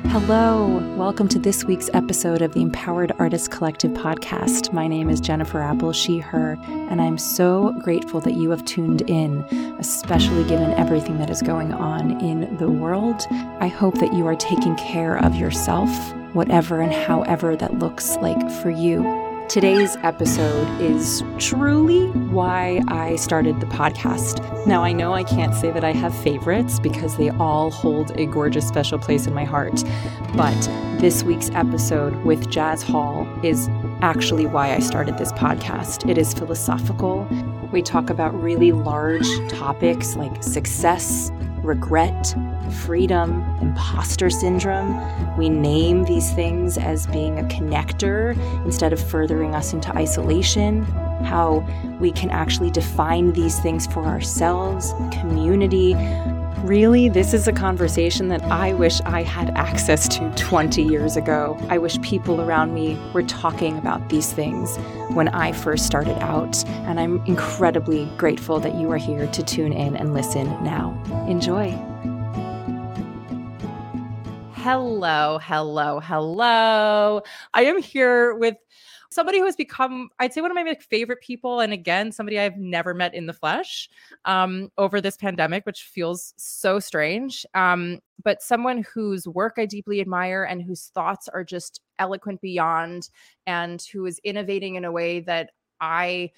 Hello, welcome to this week's episode of the Empowered Artists Collective podcast. My name is Jennifer Apple, she, her, and I'm so grateful that you have tuned in, especially given everything that is going on in the world. I hope that you are taking care of yourself, whatever and however that looks like for you. Today's episode is truly why I started the podcast. Now, I know I can't say that I have favorites because they all hold a gorgeous special place in my heart, but this week's episode with Jaz Hall is actually why I started this podcast. It is philosophical. We talk about really large topics like success, regret, freedom, imposter syndrome. We name these things as being a connector instead of furthering us into isolation. How we can actually define these things for ourselves, community. Really, this is a conversation that I wish I had access to 20 years ago. I wish people around me were talking about these things when I first started out. And I'm incredibly grateful that you are here to tune in and listen now. Enjoy. Hello, hello, hello. I am here with somebody who has become, I'd say, one of my favorite people. And again, somebody I've never met in the flesh um, over this pandemic, which feels so strange. Um, but someone whose work I deeply admire and whose thoughts are just eloquent beyond, and who is innovating in a way that I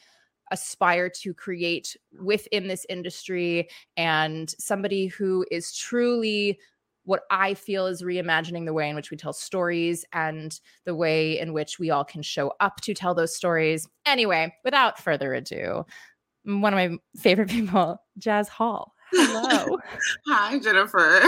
aspire to create within this industry and somebody who is truly what I feel is reimagining the way in which we tell stories and the way in which we all can show up to tell those stories. Anyway, without further ado, one of my favorite people, Jaz Hall. Hello. Hi, Jennifer.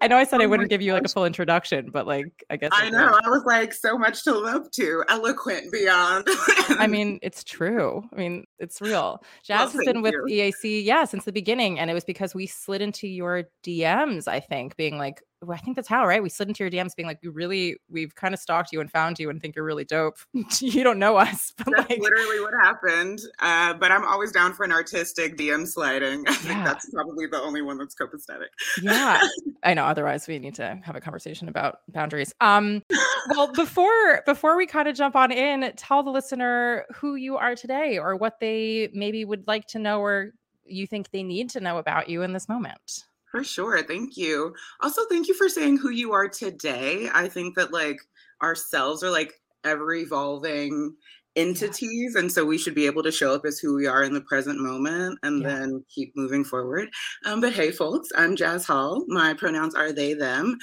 I know I said oh I wouldn't give you like a full introduction, but like I guess I, I know. I was like so much to live to, eloquent beyond. I mean, it's true. I mean, it's real. Jaz well, has been with you. EAC, yeah, since the beginning, and it was because we slid into your DMs. I think being like, I think that's how, right? We slid into your DMs being like, we really, we've kind of stalked you and found you and think you're really dope. you don't know us. But that's like, literally what happened. Uh, but I'm always down for an artistic DM sliding. I think that's probably the only one that's copacetic. yeah. I know. Otherwise we need to have a conversation about boundaries. Um, well, before, before we kind of jump on in, tell the listener who you are today or what they maybe would like to know or you think they need to know about you in this moment. For sure. Thank you. Also, thank you for saying who you are today. I think that like ourselves are like ever evolving entities. And so we should be able to show up as who we are in the present moment and yeah. then keep moving forward. Um, but hey, folks, I'm Jaz Hall. My pronouns are they, them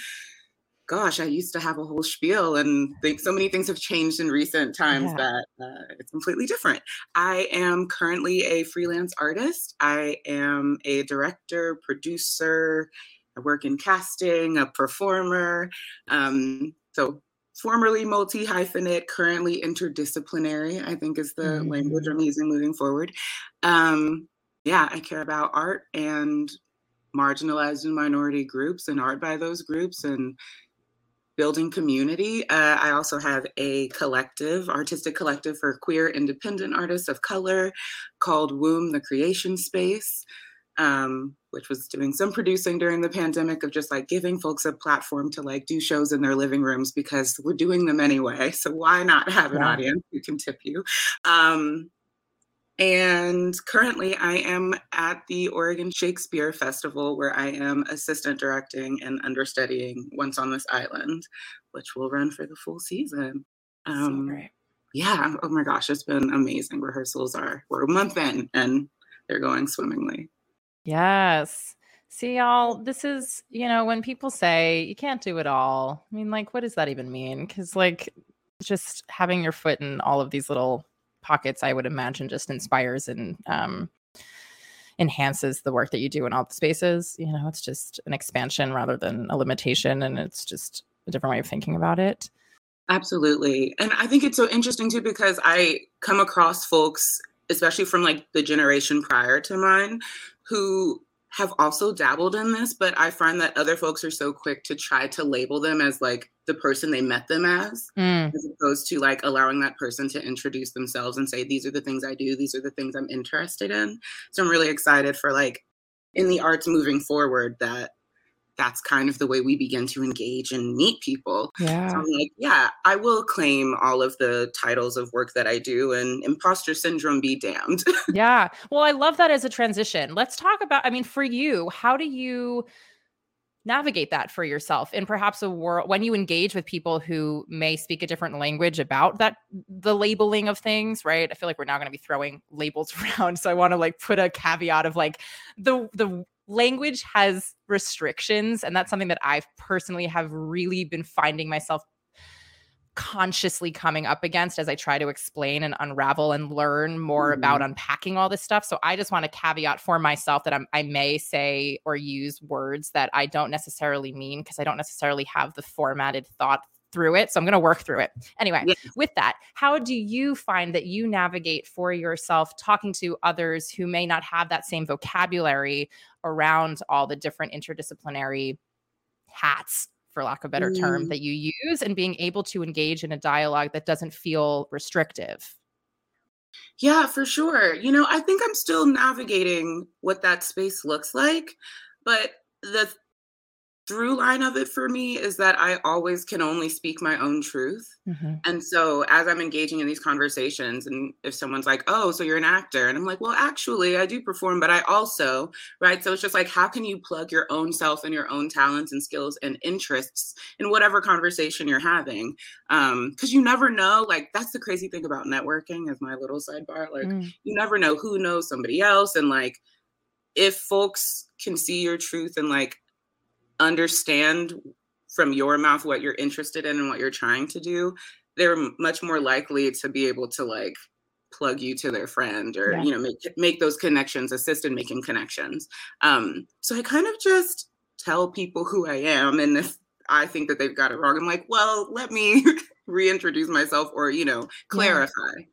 gosh, I used to have a whole spiel and think so many things have changed in recent times yeah. that uh, it's completely different. I am currently a freelance artist. I am a director, producer. I work in casting, a performer. Um, so formerly multi hyphenate, currently interdisciplinary, I think is the mm-hmm. language I'm using moving forward. Um, yeah, I care about art and marginalized and minority groups and art by those groups and building community. Uh, I also have a collective, artistic collective for queer independent artists of color called Womb the Creation Space, um, which was doing some producing during the pandemic of just like giving folks a platform to like do shows in their living rooms because we're doing them anyway. So why not have an yeah. audience who can tip you? Um, and currently, I am at the Oregon Shakespeare Festival, where I am assistant directing and understudying Once on This Island, which will run for the full season. Um, so yeah. Oh my gosh, it's been amazing. Rehearsals are, we're a month in and they're going swimmingly. Yes. See, y'all, this is, you know, when people say you can't do it all, I mean, like, what does that even mean? Because, like, just having your foot in all of these little pockets, I would imagine just inspires and um, enhances the work that you do in all the spaces. You know, it's just an expansion rather than a limitation, and it's just a different way of thinking about it. Absolutely. And I think it's so interesting too because I come across folks, especially from like the generation prior to mine, who have also dabbled in this, but I find that other folks are so quick to try to label them as like the person they met them as, mm. as opposed to like allowing that person to introduce themselves and say, these are the things I do, these are the things I'm interested in. So I'm really excited for like in the arts moving forward that that's kind of the way we begin to engage and meet people. Yeah. So I'm like, yeah, I will claim all of the titles of work that I do and imposter syndrome be damned. yeah. Well, I love that as a transition. Let's talk about, I mean, for you, how do you navigate that for yourself and perhaps a world when you engage with people who may speak a different language about that the labeling of things right? I feel like we're now going to be throwing labels around so i want to like put a caveat of like the the language has restrictions and that's something that i personally have really been finding myself consciously coming up against as I try to explain and unravel and learn more mm-hmm. about unpacking all this stuff. So I just want to caveat for myself that I'm, I may say or use words that I don't necessarily mean because I don't necessarily have the formatted thought through it. So I'm going to work through it. Anyway, yes. with that, how do you find that you navigate for yourself talking to others who may not have that same vocabulary around all the different interdisciplinary hats for lack of a better mm. term, that you use and being able to engage in a dialogue that doesn't feel restrictive. Yeah, for sure. You know, I think I'm still navigating what that space looks like, but the through line of it for me is that I always can only speak my own truth. Mm-hmm. And so as I'm engaging in these conversations, and if someone's like, oh, so you're an actor, and I'm like, well, actually, I do perform, but I also, right? So it's just like, how can you plug your own self and your own talents and skills and interests in whatever conversation you're having? Um, because you never know, like, that's the crazy thing about networking, as my little sidebar. Like, mm. you never know who knows somebody else. And like, if folks can see your truth and like understand from your mouth what you're interested in and what you're trying to do, they're much more likely to be able to like plug you to their friend or yeah. you know make make those connections, assist in making connections. Um, so I kind of just tell people who I am, and if I think that they've got it wrong, I'm like, well, let me reintroduce myself or you know clarify. Yeah.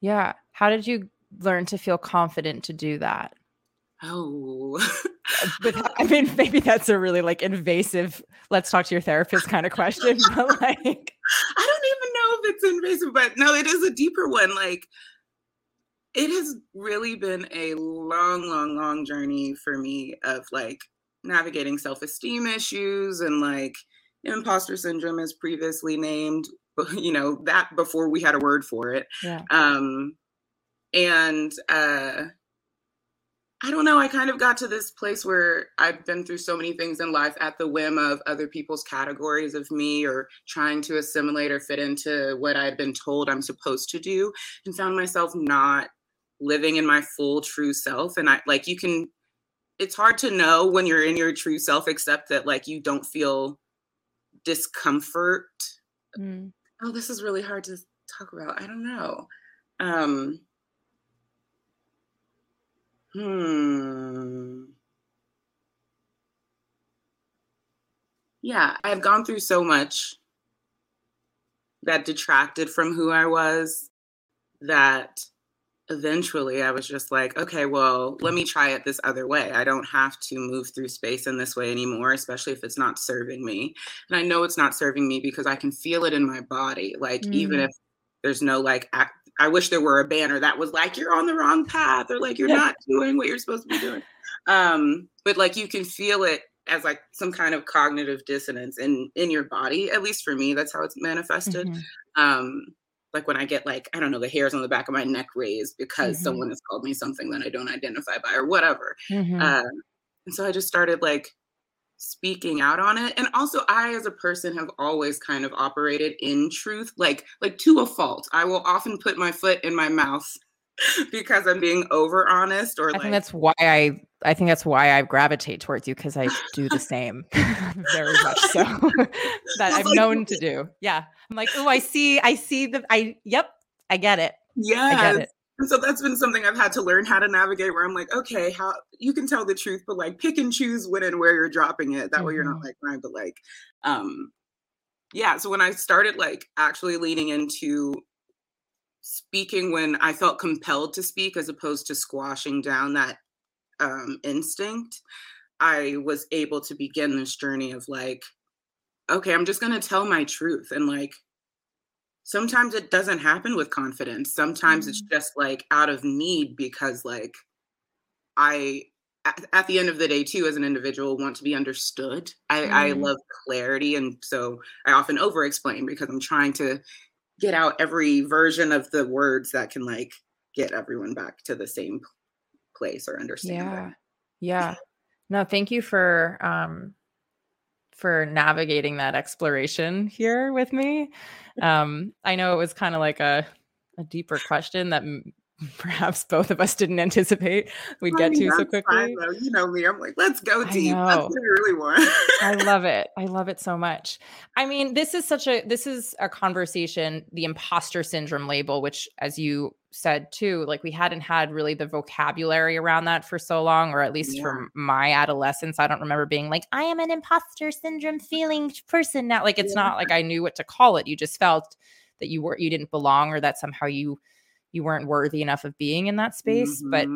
yeah. How did you learn to feel confident to do that? Oh, but I mean, maybe that's a really like invasive, let's talk to your therapist kind of question. But like, I don't even know if it's invasive, but no, it is a deeper one. Like, it has really been a long, long, long journey for me of like navigating self esteem issues and like imposter syndrome, as previously named, you know, that before we had a word for it. Yeah. Um, and, uh, I don't know. I kind of got to this place where I've been through so many things in life at the whim of other people's categories of me or trying to assimilate or fit into what I've been told I'm supposed to do and found myself not living in my full true self. And I like, you can, it's hard to know when you're in your true self, except that like you don't feel discomfort. Mm. Oh, this is really hard to talk about. I don't know. Um, Hmm. Yeah, I've gone through so much that detracted from who I was that eventually I was just like, okay, well, let me try it this other way. I don't have to move through space in this way anymore, especially if it's not serving me. And I know it's not serving me because I can feel it in my body. Like, mm. even if there's no like act, I wish there were a banner that was like, you're on the wrong path or like you're yeah. not doing what you're supposed to be doing. Um, but like you can feel it as like some kind of cognitive dissonance in in your body. At least for me, that's how it's manifested. Mm-hmm. Um, like when I get like, I don't know, the hairs on the back of my neck raised because mm-hmm. someone has called me something that I don't identify by or whatever. Mm-hmm. Uh, and so I just started like speaking out on it. And also i as a person have always kind of operated in truth like like to a fault. I will often put my foot in my mouth because i'm being over honest or i like, think that's why i i think that's why i gravitate towards you because i do the same very much so that i'm known to do. Yeah. I'm like oh i see i see the i yep i get it. Yeah i get it and so that's been something I've had to learn how to navigate where I'm like, okay, how you can tell the truth, but like pick and choose when and where you're dropping it. That mm-hmm. way you're not mm-hmm. like trying but like um yeah. So when I started like actually leaning into speaking when I felt compelled to speak as opposed to squashing down that um instinct, I was able to begin this journey of like, okay, I'm just gonna tell my truth and like sometimes it doesn't happen with confidence. Sometimes mm-hmm. it's just like out of need because like i at, at, the end of the day too as an individual want to be understood. I, mm. I love clarity and so i often over explain because i'm trying to get out every version of the words that can like get everyone back to the same place or understanding yeah. Yeah. No thank you for um for navigating that exploration here with me um i know it was kind of like a a deeper question that perhaps both of us didn't anticipate we'd get to so quickly. you know me. I'm like, let's go deep. That's what I really want. I love it. I love it so much. I mean, this is such a this is a conversation, the imposter syndrome label, which as you said too, like we hadn't had really the vocabulary around that for so long, or at least yeah. for my adolescence. I don't remember being like, I am an imposter syndrome feeling person now. Like it's yeah. not like I knew what to call it. You just felt that you were you didn't belong or that somehow you you weren't worthy enough of being in that space. Mm-hmm. But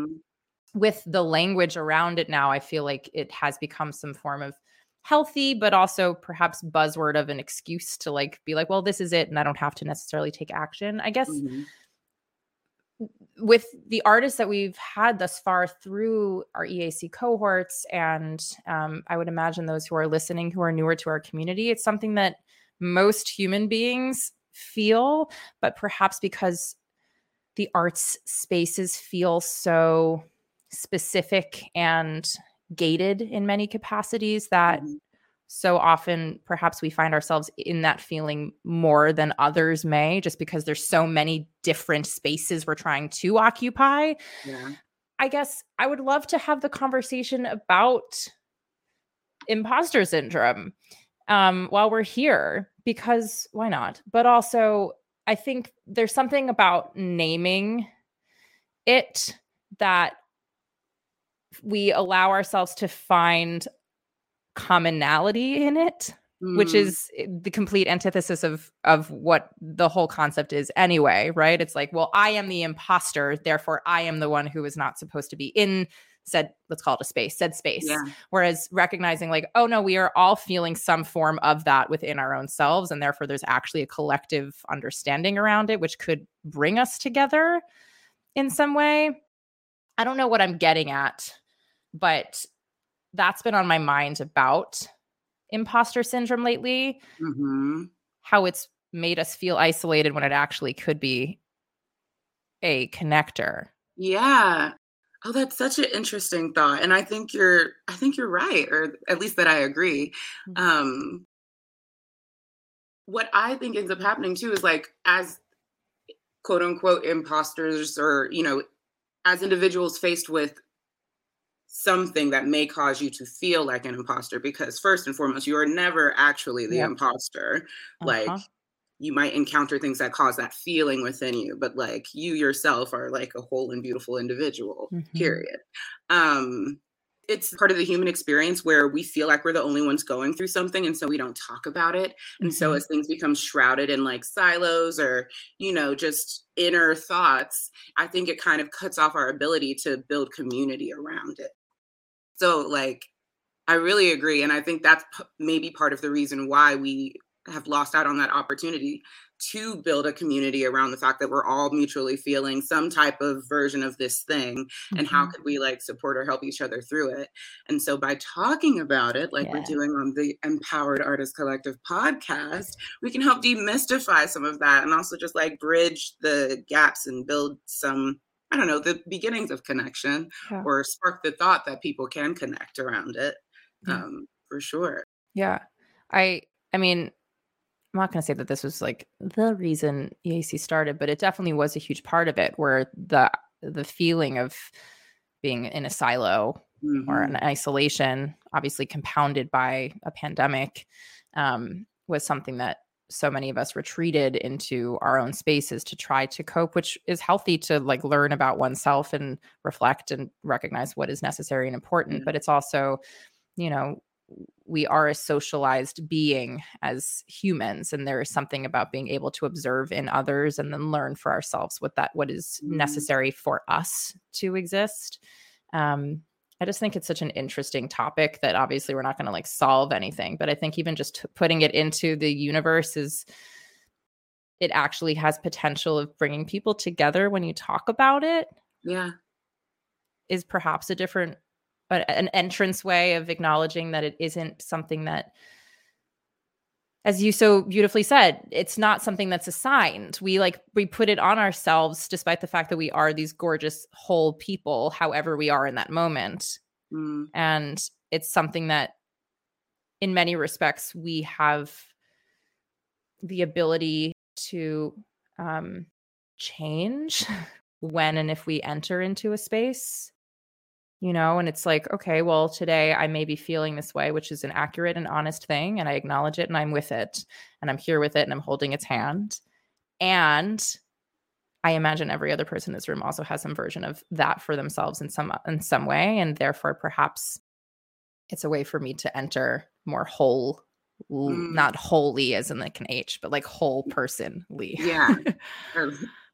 with the language around it now, I feel like it has become some form of healthy, but also perhaps buzzword of an excuse to like be like, well, this is it. And I don't have to necessarily take action. I guess. Mm-hmm with the artists that we've had thus far through our EAC cohorts, and um, I would imagine those who are listening who are newer to our community, it's something that most human beings feel, but perhaps because the arts spaces feel so specific and gated in many capacities that mm-hmm. So often perhaps we find ourselves in that feeling more than others may just because there's so many different spaces we're trying to occupy yeah. i guess i would love to have the conversation about imposter syndrome um, while we're here because why not but also I think there's something about naming it that we allow ourselves to find commonality in it mm. which is eh, the complete antithesis of of what the whole concept is anyway right it's like well i am the imposter therefore i am the one who is not supposed to be in said let's call it a space said space yeah. whereas recognizing like oh no we are all feeling some form of that within our own selves and therefore there's actually a collective understanding around it which could bring us together in some way i don't know what i'm getting at but that's been on my mind about imposter syndrome lately mm-hmm. how it's made us feel isolated when it actually could be a connector yeah Oh, that's such an interesting thought. And I think you're I think you're right, or at least that I agree. Mm-hmm. Um what I think ends up happening too is like as quote unquote imposters or, you know, as individuals faced with something that may cause you to feel like an imposter because first and foremost you are never actually the yep. imposter uh-huh. like you might encounter things that cause that feeling within you but like you yourself are like a whole and beautiful individual mm-hmm. period um it's part of the human experience where we feel like we're the only ones going through something and so we don't talk about it and mm-hmm. so as things become shrouded in like silos or you know just inner thoughts i think it kind of cuts off our ability to build community around it so like i really agree and i think that's p- maybe part of the reason why we have lost out on that opportunity to build a community around the fact that we're all mutually feeling some type of version of this thing mm-hmm. and how mm-hmm. could we like support or help each other through it and so by talking about it like yeah. we're doing on the empowered artist collective podcast we can help demystify some of that and also just like bridge the gaps and build some i don't know the beginnings of connection yeah. or spark the thought that people can connect around it um for sure yeah i i mean I'm not going to say that this was like the reason EAC started, but it definitely was a huge part of it where the the feeling of being in a silo mm-hmm. or an isolation, obviously compounded by a pandemic, um, was something that so many of us retreated into our own spaces to try to cope, which is healthy to like learn about oneself and reflect and recognize what is necessary and important. Mm-hmm. But it's also, you know, we are a socialized being as humans and there is something about being able to observe in others and then learn for ourselves what that what is mm-hmm. necessary for us to exist um, i just think it's such an interesting topic that obviously we're not going to like solve anything but i think even just putting it into the universe is it actually has potential of bringing people together when you talk about it. Yeah. Is perhaps a different a, an entrance way of acknowledging that it isn't something that as you so beautifully said it's not something that's assigned. We like we put it on ourselves despite the fact that we are these gorgeous whole people however we are in that moment. Mm. and it's something that in many respects we have the ability to um, change when and if we enter into a space you know and it's like okay well today i may be feeling this way which is an accurate and honest thing and i acknowledge it and i'm with it and i'm here with it and i'm holding its hand and i imagine every other person in this room also has some version of that for themselves in some in some way and therefore perhaps it's a way for me to enter more whole mm. not wholly as in like an h but like whole personly. Yeah.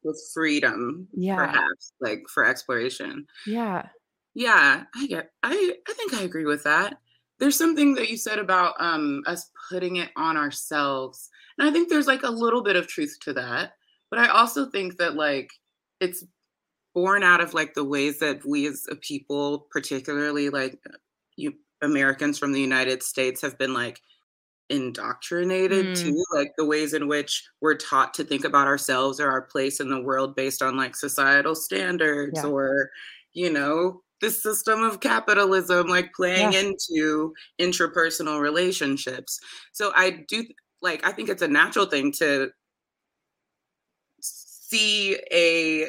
With freedom yeah. perhaps like for exploration. Yeah yeah, I get I I think I agree with that. There's something that you said about um us putting it on ourselves. And I think there's like a little bit of truth to that. But I also think that like it's born out of like the ways that we as a people, particularly like you Americans from the United States have been like indoctrinated mm. too like the ways in which we're taught to think about ourselves or our place in the world based on like societal standards yeah. or you know the system of capitalism like playing yeah. into interpersonal relationships. So i do like i think it's a natural thing to see a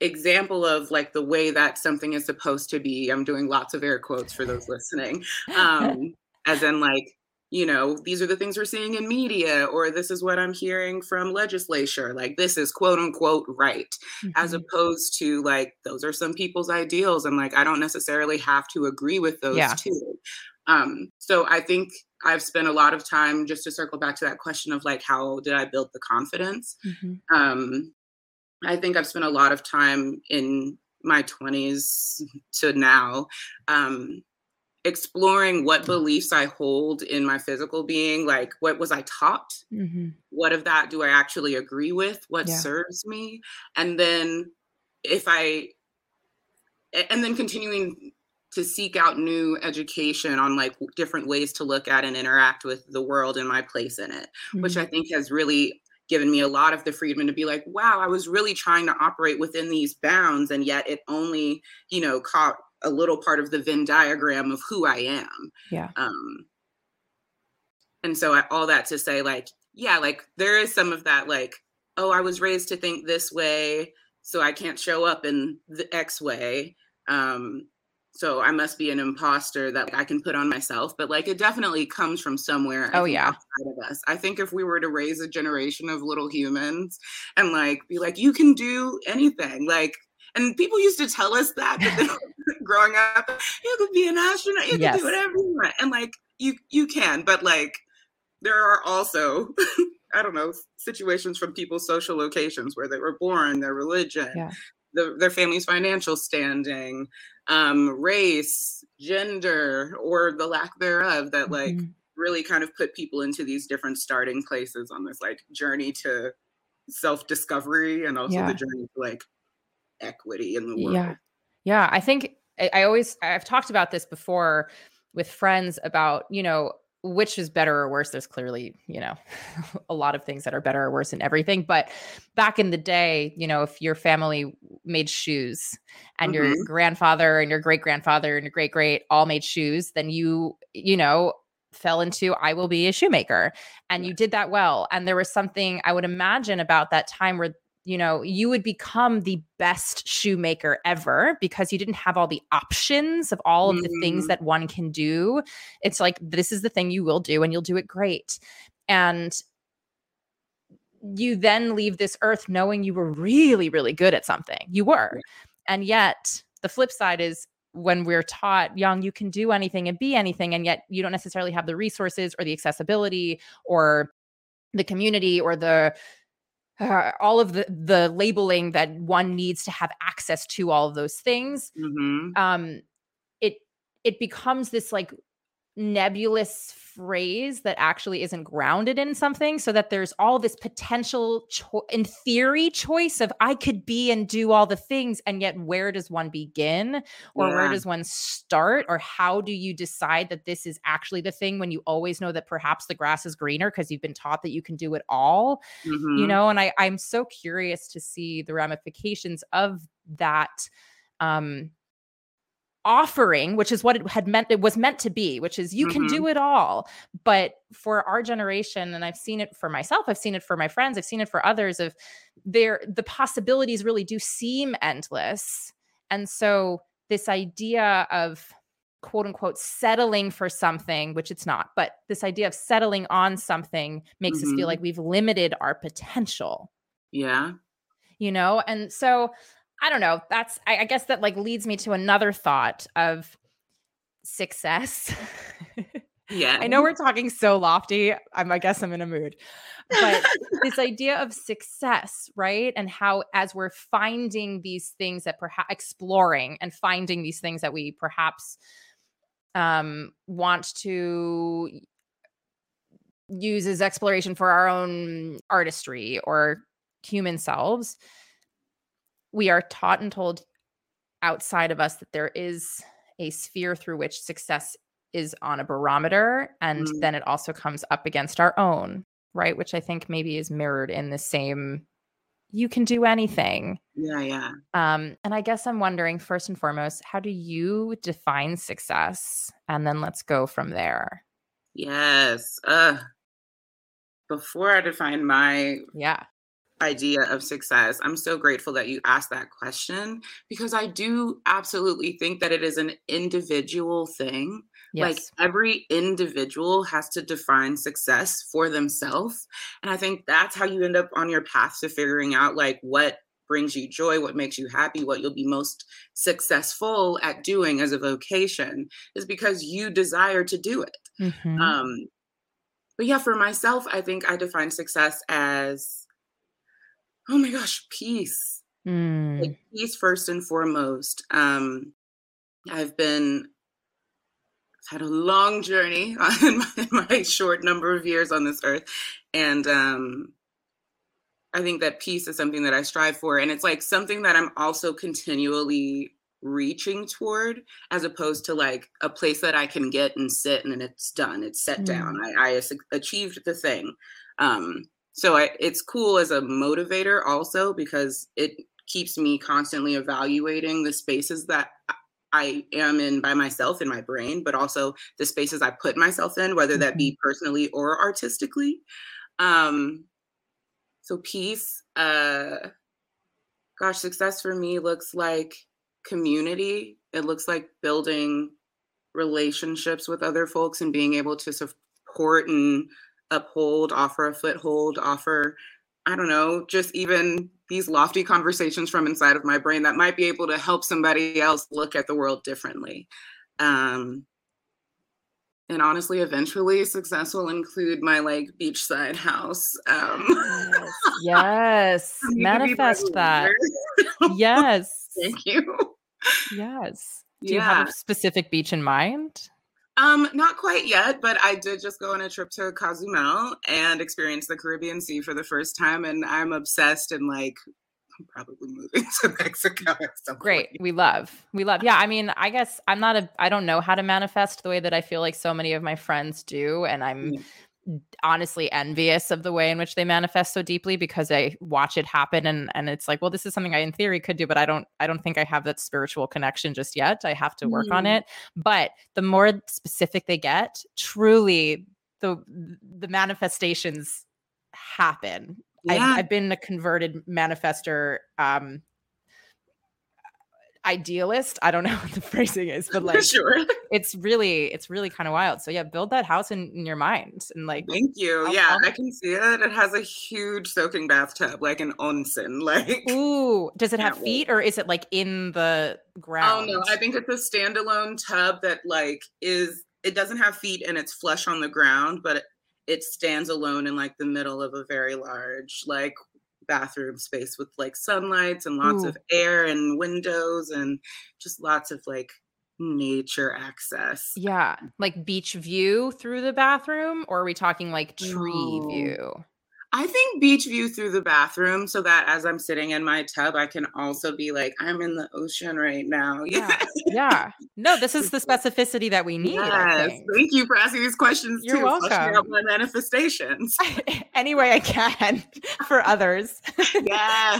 example of like the way that something is supposed to be. I'm doing lots of air quotes for those listening. Um as in like you know, these are the things we're seeing in media, or this is what I'm hearing from legislature. Like, this is quote unquote right, mm-hmm. as opposed to like, those are some people's ideals. And like, I don't necessarily have to agree with those yeah. too. Um, so I think I've spent a lot of time just to circle back to that question of like, how did I build the confidence? Mm-hmm. Um, I think I've spent a lot of time in my 20s to now um, exploring what beliefs I hold in my physical being. Like, what was I taught? Mm-hmm. What of that do I actually agree with? What yeah. serves me? And then, if I, and then continuing to seek out new education on like different ways to look at and interact with the world and my place in it, mm-hmm. which I think has really given me a lot of the freedom to be like, wow, I was really trying to operate within these bounds, and yet it only, you know, caught a little part of the Venn diagram of who I am. Yeah. Um, and so I, all that to say, like, yeah, like there is some of that, like, oh, I was raised to think this way, so I can't show up in the X way. Um, so I must be an imposter that I can put on myself. But like, it definitely comes from somewhere. Oh yeah, outside of us. I think if we were to raise a generation of little humans and like be like, you can do anything, like and people used to tell us that, but then growing up, you could be an astronaut, you yes. can do whatever you want. And like you you can, but like there are also I don't know, situations from people's social locations where they were born, their religion, yeah. the, their family's financial standing, um, race, gender, or the lack thereof that like mm-hmm. really kind of put people into these different starting places on this like journey to self-discovery and also yeah. the journey to like equity in the world. Yeah. Yeah. I think I, I always, I've talked about this before with friends about, you know, which is better or worse. There's clearly you know a lot of things that are better or worse in everything. But back in the day you know if your family made shoes and mm-hmm. your grandfather and your great grandfather and your great great all made shoes then you you know fell into I will be a shoemaker. And you did that well. And there was something I would imagine about that time where you know, you would become the best shoemaker ever because you didn't have all the options of all of the mm-hmm. things that one can do. It's like, this is the thing you will do and you'll do it great. And you then leave this earth knowing you were really, really good at something. You were. And yet, the flip side is when we're taught young, you can do anything and be anything. And yet, you don't necessarily have the resources or the accessibility or the community or the uh, all of the the labeling that one needs to have access to all of those things mm-hmm. um it it becomes this like nebulous phrase that actually isn't grounded in something so that there's all this potential cho- in theory choice of i could be and do all the things and yet where does one begin or yeah. where does one start or how do you decide that this is actually the thing when you always know that perhaps the grass is greener because you've been taught that you can do it all mm-hmm. you know and i i'm so curious to see the ramifications of that um offering which is what it had meant it was meant to be which is you mm-hmm. can do it all but for our generation and i've seen it for myself i've seen it for my friends i've seen it for others of there the possibilities really do seem endless and so this idea of quote unquote settling for something which it's not but this idea of settling on something makes mm-hmm. us feel mm-hmm. like we've limited our potential yeah you know and so I don't know. That's I, I guess that like leads me to another thought of success. yeah. I know we're talking so lofty. I'm I guess I'm in a mood. But this idea of success, right? And how as we're finding these things that perhaps exploring and finding these things that we perhaps um want to use as exploration for our own artistry or human selves we are taught and told outside of us that there is a sphere through which success is on a barometer and mm. then it also comes up against our own right? Which i think maybe is mirrored in the same you can do anything. Yeah yeah. Um and i guess i'm wondering first and foremost how do you define success? And then let's go from there. Yes uh before i define my yeah idea of success. I'm so grateful that you asked that question because I do absolutely think that it is an individual thing. Yes. Like every individual has to define success for themselves. And I think that's how you end up on your path to figuring out like what brings you joy, what makes you happy, what you'll be most successful at doing as a vocation is because you desire to do it. Mm-hmm. Um, but yeah, for myself, I think I define success as oh my gosh, peace. Mm. Like peace first and foremost. Um, I've been had a long journey in my, in my, short number of years on this earth, and um, I think that peace is something that I strive for, and it's like something that I'm also continually reaching toward, as opposed to like a place that I can get and sit and then it's done, it's set mm. down. I, I achieved the thing. Um, so I, it's cool as a motivator also because it keeps me constantly evaluating the spaces that I am in by myself in my brain, but also the spaces I put myself in, whether that be mm-hmm. personally or artistically. Um, so peace, uh, gosh, success for me looks like community. It looks like building relationships with other folks and being able to support and uphold, offer a foothold, offer, I don't know, just even these lofty conversations from inside of my brain that might be able to help somebody else look at the world differently. Um, and honestly, eventually, success will include my like beachside house. Um, yes, yes. manifest that. yes, thank you. Yes. Do yeah. you have a specific beach in mind? Um, not quite yet, but I did just go on a trip to Cozumel and experience the Caribbean Sea for the first time, and I'm obsessed and like I'm probably moving to Mexico. Great. We love. We love. Yeah. I mean, I guess I'm not a I don't know how to manifest the way that I feel like so many of my friends do. And I'm mm honestly envious of the way in which they manifest so deeply because I watch it happen and and it's like, well, this is something I in theory could do, but I don't I don't think I have that spiritual connection just yet. I have to work mm. on it. But the more specific they get, truly the the manifestations happen. Yeah. I've, I've been a converted manifester um idealist. I don't know what the phrasing is, but like sure. it's really, it's really kind of wild. So yeah, build that house in, in your mind and like thank you. I'll, yeah, I'll... i can see it. It has a huge soaking bathtub, like an onsen. Like ooh, does it have feet or is it like in the ground? Oh no, I think it's a standalone tub that like is it doesn't have feet and it's flush on the ground, but it, it stands alone in like the middle of a very large like bathroom space with like sunlights and lots Ooh. of air and windows and just lots of like nature access. Yeah. Like beach view through the bathroom, or are we talking like tree No. view? I think beach view through the bathroom so that as I'm sitting in my tub, I can also be like, I'm in the ocean right now. Yeah. yeah. No, this is the specificity that we need. Yes. Thank you for asking these questions You're too. Welcome. my manifestations. Any way I can for others. yeah.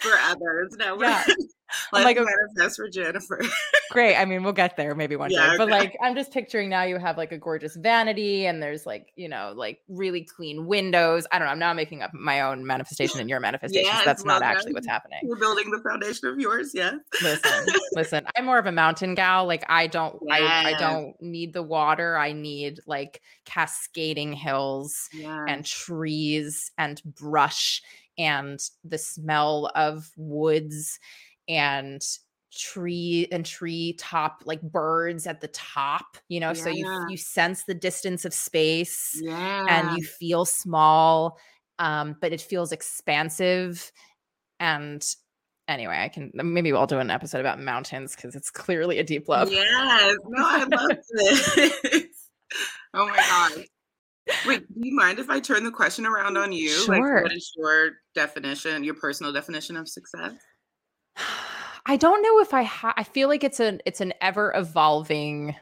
For others. No, Yeah. Let's like, manifest for Jennifer. Great. I mean, we'll get there maybe one Yeah, day. But okay. like, I'm just picturing now you have like a gorgeous vanity and there's like, you know, like really clean windows. I don't know. I'm now making up my own manifestation and your manifestations. Yes, That's well not actually what's happening. We're building the foundation of yours, yes. Listen, listen. I'm more of a mountain gal. Like I don't, I, I don't need the water. I need like cascading hills Yeah. and trees and brush and the smell of woods and tree and tree top like birds at the top you know so you you sense the distance of space yeah. and you feel small um but it feels expansive and anyway i can maybe i'll do an episode about mountains because it's clearly a deep love Yes. No, I love this. oh my god. Wait, do you mind if I turn the question around on you? Sure. Like, what is your definition, your personal definition of success? I don't know if I ha- I feel like it's an it's an ever evolving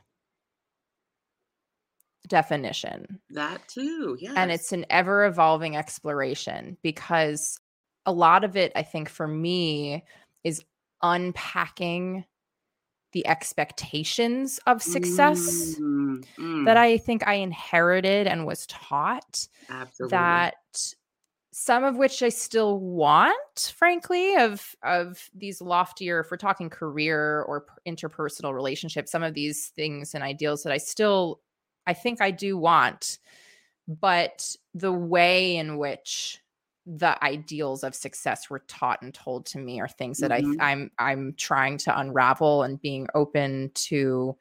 definition That too. Yes. and it's an ever evolving exploration because a lot of it I think for me is unpacking the expectations of success Mm, mm, that I think I inherited and was taught absolutely. that some of which I still want, frankly, of of these loftier, if we're talking career or interpersonal relationships, some of these things and ideals that I still, I think I do want, but the way in which the ideals of success were taught and told to me are things that Mhm. I I'm I'm trying to unravel and being open to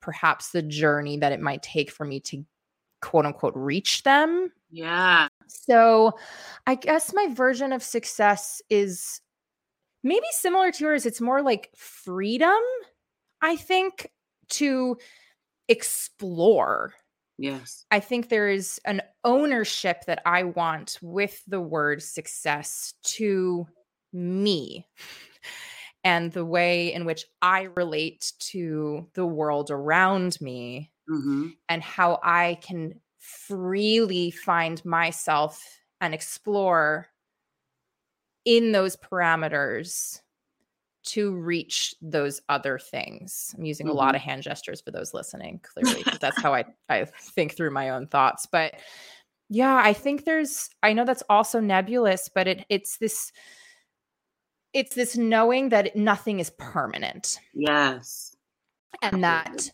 perhaps the journey that it might take for me to quote unquote reach them yeah. So I guess my version of success is maybe similar to yours. It's more like freedom, I think, to explore. Yes. I think there is an ownership that I want with the word success to me and the way in which I relate to the world around me hmm and how I can freely find myself and explore in those parameters to reach those other things. I'm using a lot mm-hmm. of hand gestures for those listening, clearly, that's how I, I think through my own thoughts. But yeah, I think there's I know that's also nebulous, but it it's this it's this knowing that nothing is permanent Yes. and that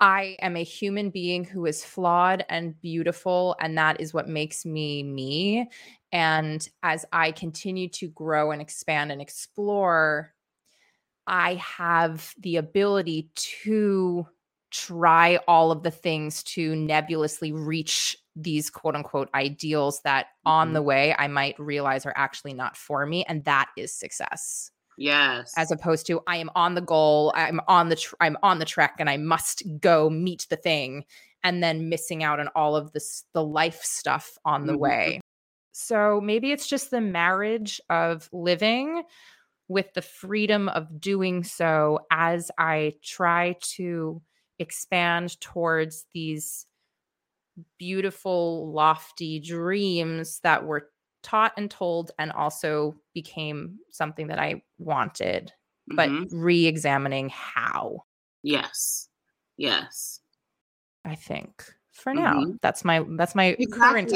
I am a human being who is flawed and beautiful, and that is what makes me me. And as I continue to grow and expand and explore, I have the ability to try all of the things to nebulously reach these quote unquote ideals that on the mm-hmm. way I might realize are actually not for me. And that is success Yes. as opposed to I am on the goal, I'm on the tr- I'm on the trek and I must go meet the thing and then missing out on all of this the life stuff on the Mhm. way. So maybe it's just the marriage of living with the freedom of doing so as I try to expand towards these beautiful lofty dreams that were taught and told and also became something that I wanted, but Mhm. re examining how, yes. Yes. I think. For now, Mhm. that's my that's my current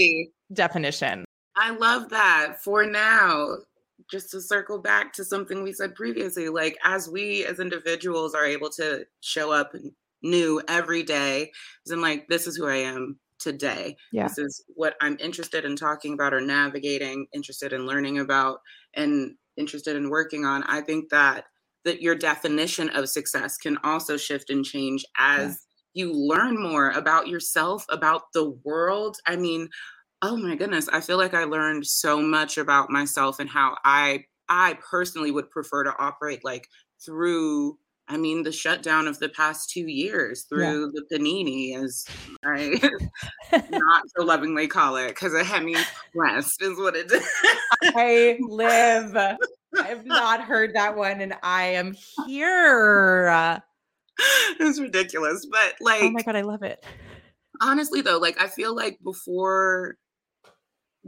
definition. I love that. For now, just to circle back to something we said previously, like as we as individuals are able to show up new every day, as in like this is who I am today. Yeah. This is what I'm interested in talking about or navigating, interested in learning about, and interested in working on. I think that that your definition of success can also shift and change as you learn more about yourself, about the world. I mean, oh my goodness, I feel like I learned so much about myself and how I I personally would prefer to operate like through I mean, the shutdown of the past two years through yeah. the panini, as I not so lovingly call it, because a hemi pressed is what it is. I live. I have not heard that one, and I am here. It's ridiculous, but like, oh my god, I love it. Honestly, though, like I feel like before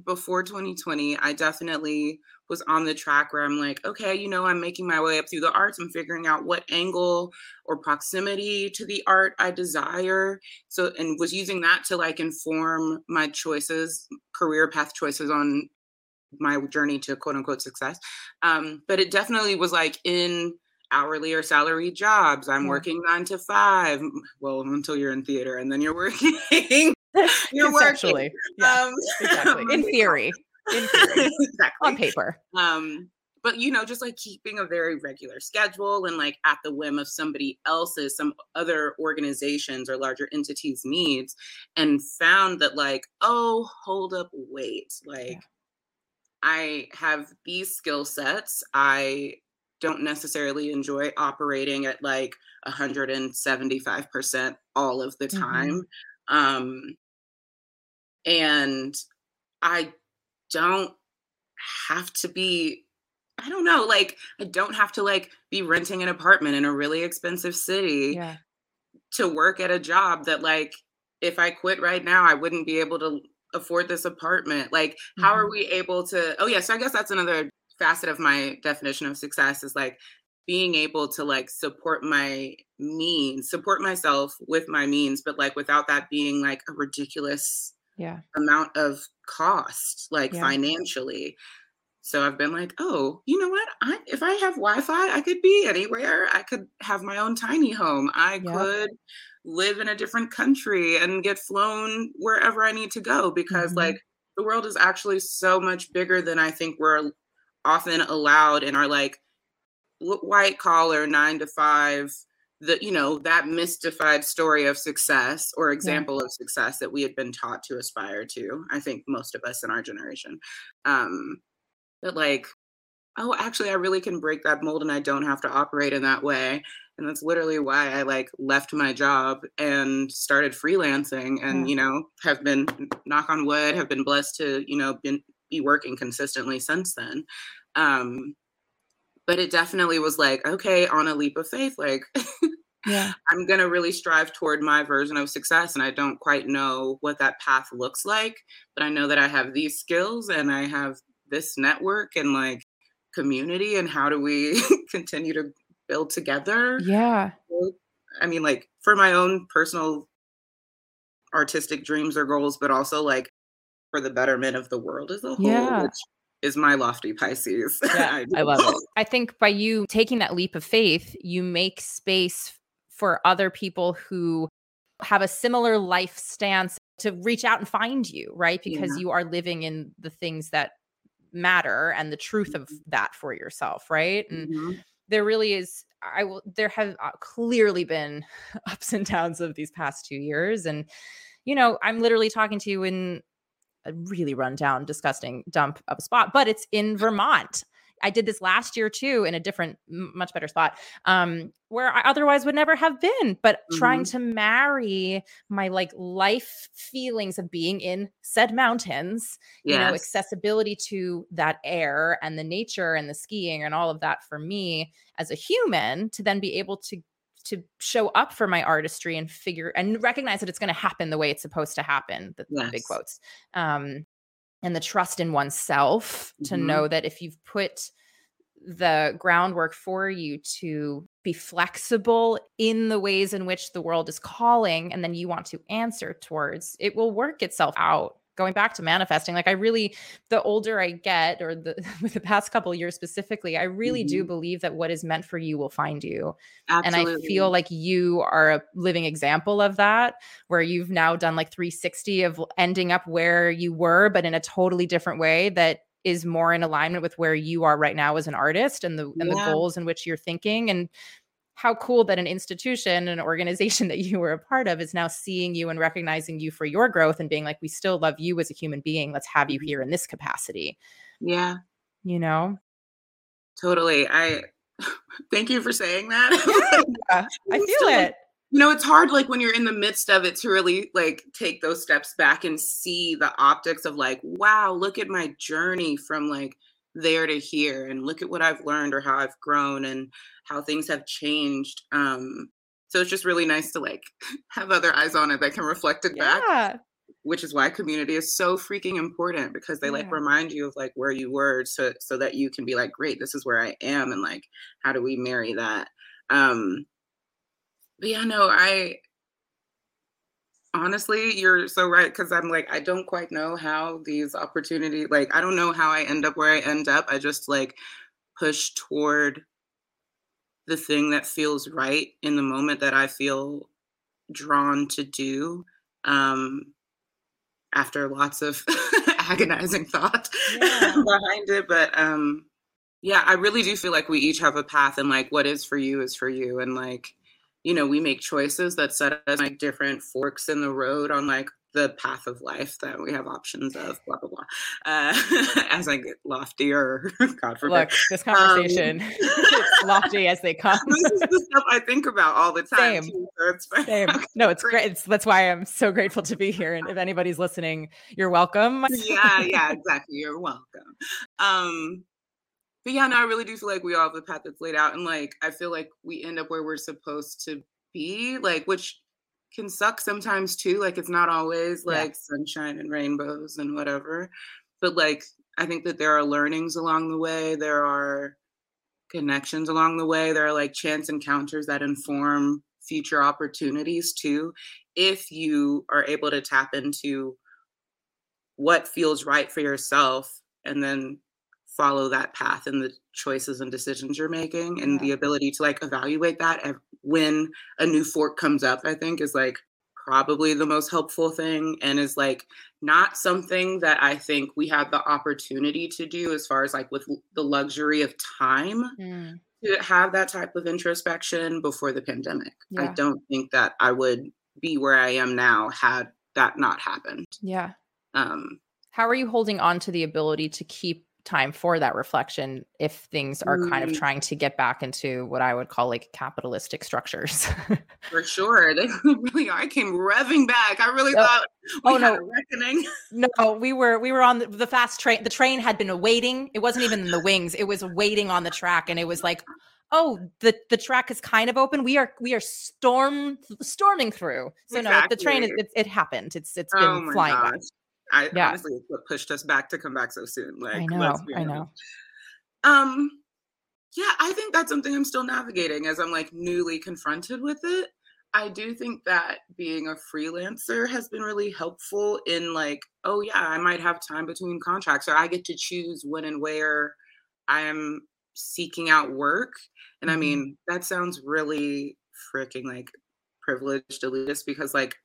before 2020, I definitely was on the track where I'm like, okay, you know, I'm making my way up through the arts. I'm figuring out what angle or proximity to the art I desire. So, and was using that to like inform my choices, career path choices on my journey to quote unquote success. Um, but it definitely was like in hourly or salary jobs. I'm yeah. working nine to five. Well, until you're in theater and then you're working. you're working. Yeah, um, exactly. In theory. In theory. exactly. On paper. Um, but you know, just like keeping a very regular schedule and like at the whim of somebody else's, some other organizations or larger entities' needs, and found that like, oh, hold up, wait, like yeah. I have these skill sets. I don't necessarily enjoy operating at like 175% all of the mm-hmm. time. Mm-hmm. Um, and I don't have to be I don't know, like I don't have to like be renting an apartment in a really expensive city yeah. to work at a job that like if I quit right now I wouldn't be able to afford this apartment. Like mm-hmm. how are mm-hmm. we able to Oh yeah, so I guess that's another facet of my definition of success is like being able to like support my means, support myself with my means, but like without that being like a ridiculous yeah. amount of cost, like yeah. financially. So I've been like, oh, you know what? I if I have Wi-Fi, I could be anywhere. I could have my own tiny home. I yep. could live in a different country and get flown wherever I need to go because mm-hmm. like the world is actually so much bigger than I think we're often allowed in our like white collar 9 to 5 the you know that mystified story of success or example yeah. of success that we had been taught to aspire to i think most of us in our generation um that like oh actually i really can break that mold and i don't have to operate in that way and that's literally why i like left my job and started freelancing and yeah. you know have been knock on wood have been blessed to you know been be working consistently since then um but it definitely was like okay on a leap of faith like yeah. I'm going to really strive toward my version of success and i don't quite know what that path looks like but i know that i have these skills and i have this network and like community and how do we continue to build together? Yeah. I mean like for my own personal artistic dreams or goals but also like for the betterment of the world as a whole yeah. which is my lofty Pisces. Yeah, I, I love it. I think by you taking that leap of faith, you make space for other people who have a similar life stance to reach out and find you, right? Because yeah. you are living in the things that matter and the truth of mm-hmm. that for yourself, right? And mm-hmm. there really is I will there have uh, clearly been ups and downs of these past 2 years and you know, I'm literally talking to you in a really rundown, disgusting dump of a spot, but it's in Vermont. I did this last year too in a different, much better spot um, where I otherwise would never have been. But mm-hmm. trying to marry my like life feelings of being in said mountains, yes. you know, accessibility to that air and the nature and the skiing and all of that for me as a human to then be able to to show up for my artistry and figure and recognize that it's going to happen the way it's supposed to happen the, yes. the big quotes um and the trust in oneself mm-hmm. to know that if you've put the groundwork for you to be flexible in the ways in which the world is calling and then you want to answer towards it will work itself out going back to manifesting like i really the older i get or the with the past couple years specifically i really mm-hmm. do believe that what is meant for you will find you Absolutely. and i feel like you are a living example of that where you've now done like 360 of ending up where you were but in a totally different way that is more in alignment with where you are right now as an artist and the and yeah. the goals in which you're thinking and how cool that an institution, an organization that you were a part of is now seeing you and recognizing you for your growth and being like, we still love you as a human being. Let's have you mm-hmm. here in this capacity. Yeah. You know? Totally. I thank you for saying that. yeah, I feel it. You know, it's hard like when you're in the midst of it to really like take those steps back and see the optics of like, wow, look at my journey from like there to here and look at what I've learned or how I've grown and how things have changed. Um so it's just really nice to like have other eyes on it that can reflect it yeah. back which is why community is so freaking important because they yeah. like remind you of like where you were so so that you can be like great this is where i am and like how do we marry that um but yeah no i honestly you're so right because i'm like i don't quite know how these opportunities like i don't know how i end up where i end up i just like push toward the thing that feels right in the moment that i feel drawn to do um after lots of agonizing thought yeah. behind it. But um, yeah, I really do feel like we each have a path, and like what is for you is for you, and like you know we make choices that set us like different forks in the road on like the path of life that we have options of, blah blah blah. Uh, as I get loftier, God forbid. Look, this conversation, um, it's lofty as they come. this is the stuff I think about all the time. Same. Too, so Same. No, it's great. It's, that's why I'm so grateful to be here. And if anybody's listening, you're welcome. yeah, yeah, exactly. You're welcome. Um, but yeah, no, I really do feel like we all have the path that's laid out, and like I feel like we end up where we're supposed to be, like which can suck sometimes too. Like it's not always like yeah. sunshine and rainbows and whatever. But like I think that there are learnings along the way. There are connections along the way. There are like chance encounters that inform future opportunities too. If you are able to tap into what feels right for yourself and then follow that path and the choices and decisions you're making and yeah. the ability to like evaluate that when a new fork comes up i think is like probably the most helpful thing and is like not something that i think we had the opportunity to do as far as like with the luxury of time mm. to have that type of introspection before the pandemic yeah. i don't think that i would be where i am now had that not happened yeah um how are you holding on to the ability to keep time for that reflection if things are mm. kind of mm. trying to get back into what I would call like capitalistic structures. for sure. They really are. I came revving back. I really oh, thought oh no reckoning. No, we were we were on the, the fast train. The train had been waiting. It wasn't even in the wings. It was waiting on the track and it was like oh the the track is kind of open we are we are storm storming through so exactly. no the train is it, it happened it's it's been oh flying I yeah. honestly it's what pushed us back to come back so soon. Like I know, I know. Um yeah, I think that's something I'm still navigating as I'm like newly confronted with it. I do think that being a freelancer has been really helpful in like, oh yeah, I might have time between contracts or I get to choose when and where I'm seeking out work. And mm-hmm. I mean, that sounds really freaking like privileged elitist because like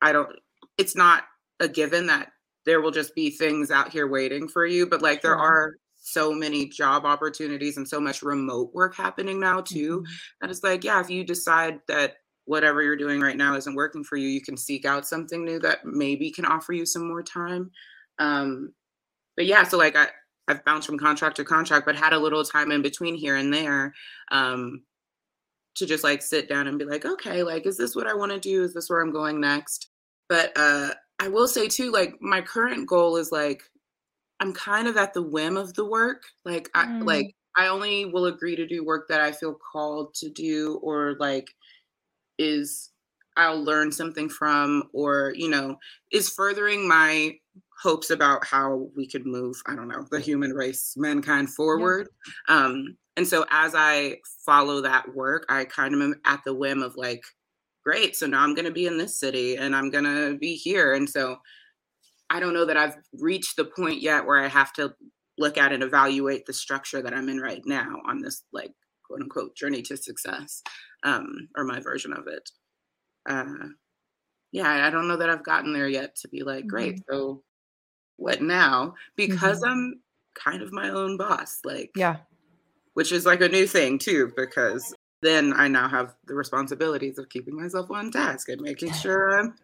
I don't it's not a given that there will just be things out here waiting for you but like there are so many job opportunities and so much remote work happening now too mm-hmm. that it's like yeah if you decide that whatever you're doing right now isn't working for you you can seek out something new that maybe can offer you some more time. Um but yeah so like i i've bounced from contract to contract but had a little time in between here and there um to just like sit down and be like okay like is this what i want to do? Is this where i'm going next? But uh I will say too, like my current goal is like I'm kind of at the whim of the work. Like I mm. like I only will agree to do work that I feel called to do or like is I'll learn something from or you know is furthering my hopes about how we could move I don't know the human race mankind forward yeah. um and so as I follow that work I kind of am at the whim of like great. So now I'm going to be in this city and I'm going to be here. And so I don't know that I've reached the point yet where I have to look at and evaluate the structure that I'm in right now on this like quote unquote journey to success um, or my version of it. Uh, yeah, I don't know that I've gotten there yet to be like, great. Mm-hmm. So what now? Because mm-hmm. I'm kind of my own boss. Like, yeah, which is like a new thing too, because then I now have the responsibilities of keeping myself on task and making sure I'm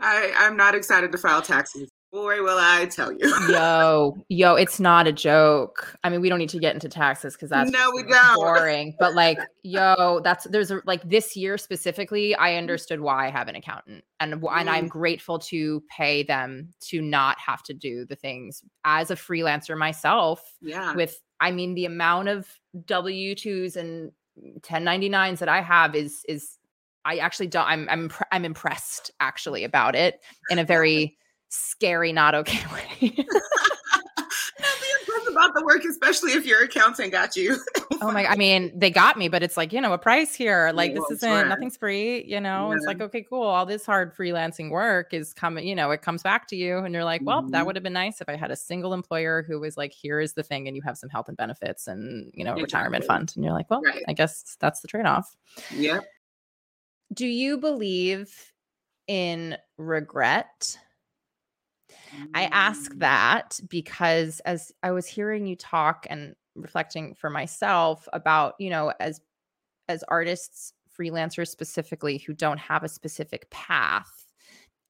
I, am i am not excited to file taxes Boy, will I tell you. yo, yo, it's not a joke. I mean, we don't need to get into taxes because that's no, we don't. boring. But like, yo, that's there's a, like this year specifically, I understood why I have an accountant, and and I'm Mm. grateful to pay them to not have to do the things as a freelancer myself. Yeah. With, I mean, the amount of W twos and 1099s that I have is is I actually don't. I'm I'm I'm impressed actually about it in a very scary, not okay way. Not be impressed about the work, especially if your accountant got you. oh my! I mean, they got me, but it's like you know a price here. Like this isn't sure. nothing's free. You know, it's like okay, cool. All this hard freelancing work is coming. You know, it comes back to you, and you're like, well, that Mhm. would have been nice if I had a single employer who was like, here is the thing, and you have some health and benefits, and you know, a retirement fund, and you're like, well, Right. I guess that's the trade off. Yeah. Do you believe in regret? I ask Mm. that because as I was hearing you talk and reflecting for myself about, you know, as as artists, freelancers specifically who don't have a specific path